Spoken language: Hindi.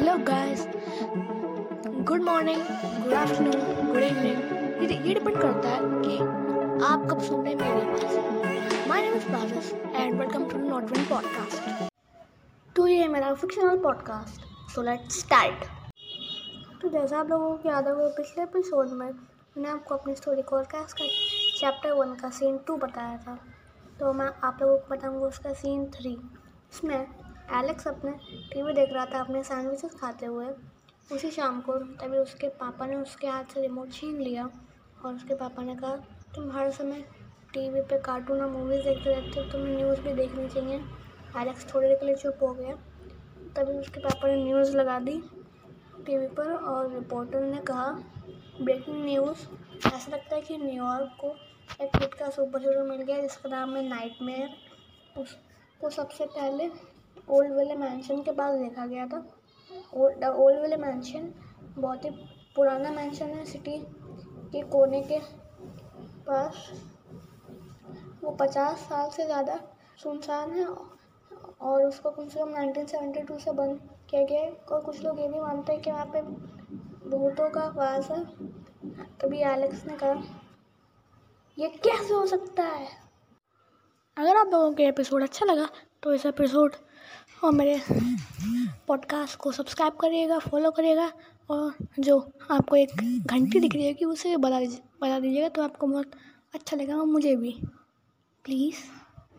Hello guys good morning good afternoon good evening ये डिपेंड करता है कि आप कब सुन रहे मेरी आवाज़ my name is बाजस and welcome to not one podcast तो ये है मेरा fictional podcast so let's start तो जैसा आप लोगों को याद होगा, पिछले एपिसोड में मैंने आपको अपनी स्टोरी कॉलकास्ट का चैप्टर वन का सीन टू बताया था। तो मैं आप लोगों को बताऊँगा उसका सीन थ्री इसमें एलेक्स अपने टीवी देख रहा था, अपने सैंडविचेस खाते हुए। उसी शाम को तभी उसके पापा ने उसके हाथ से रिमोट छीन लिया और उसके पापा ने कहा, तुम हर समय टीवी पे कार्टून और मूवीज़ देखते रहते हो, तुम्हें न्यूज़ भी देखनी चाहिए। एलेक्स थोड़ी देर के लिए चुप हो गया। तभी उसके पापा ने न्यूज़ लगा दी टीवी पर और रिपोर्टर ने कहा ब्रेकिंग न्यूज़ ऐसा लगता है कि न्यूयॉर्क को एक खुद का सुपर हीरो मिल गया, जिसका नाम है नाइट मेयर उसको सबसे पहले ओल्ड वेले मैंशन के पास देखा गया था। ओल्ड ओल्ड वेले मैंशन बहुत ही पुराना मैंशन है सिटी के कोने के पास। वो पचास साल से ज़्यादा सुनसान है और उसको कम से कम 1972 से बंद किया गया है। और कुछ लोग ये भी मानते हैं कि वहाँ पे भूतों का वास है। तभी एलेक्स ने कहा, ये कैसे हो सकता है? अगर आप लोगों को एपिसोड अच्छा लगा तो इस एपिसोड और मेरे पॉडकास्ट को सब्सक्राइब करिएगा फॉलो करिएगा और जो आपको एक घंटी दिख रही है कि उसे दीजिए बता दीजिएगा तो आपको बहुत अच्छा लगेगा मुझे भी। प्लीज़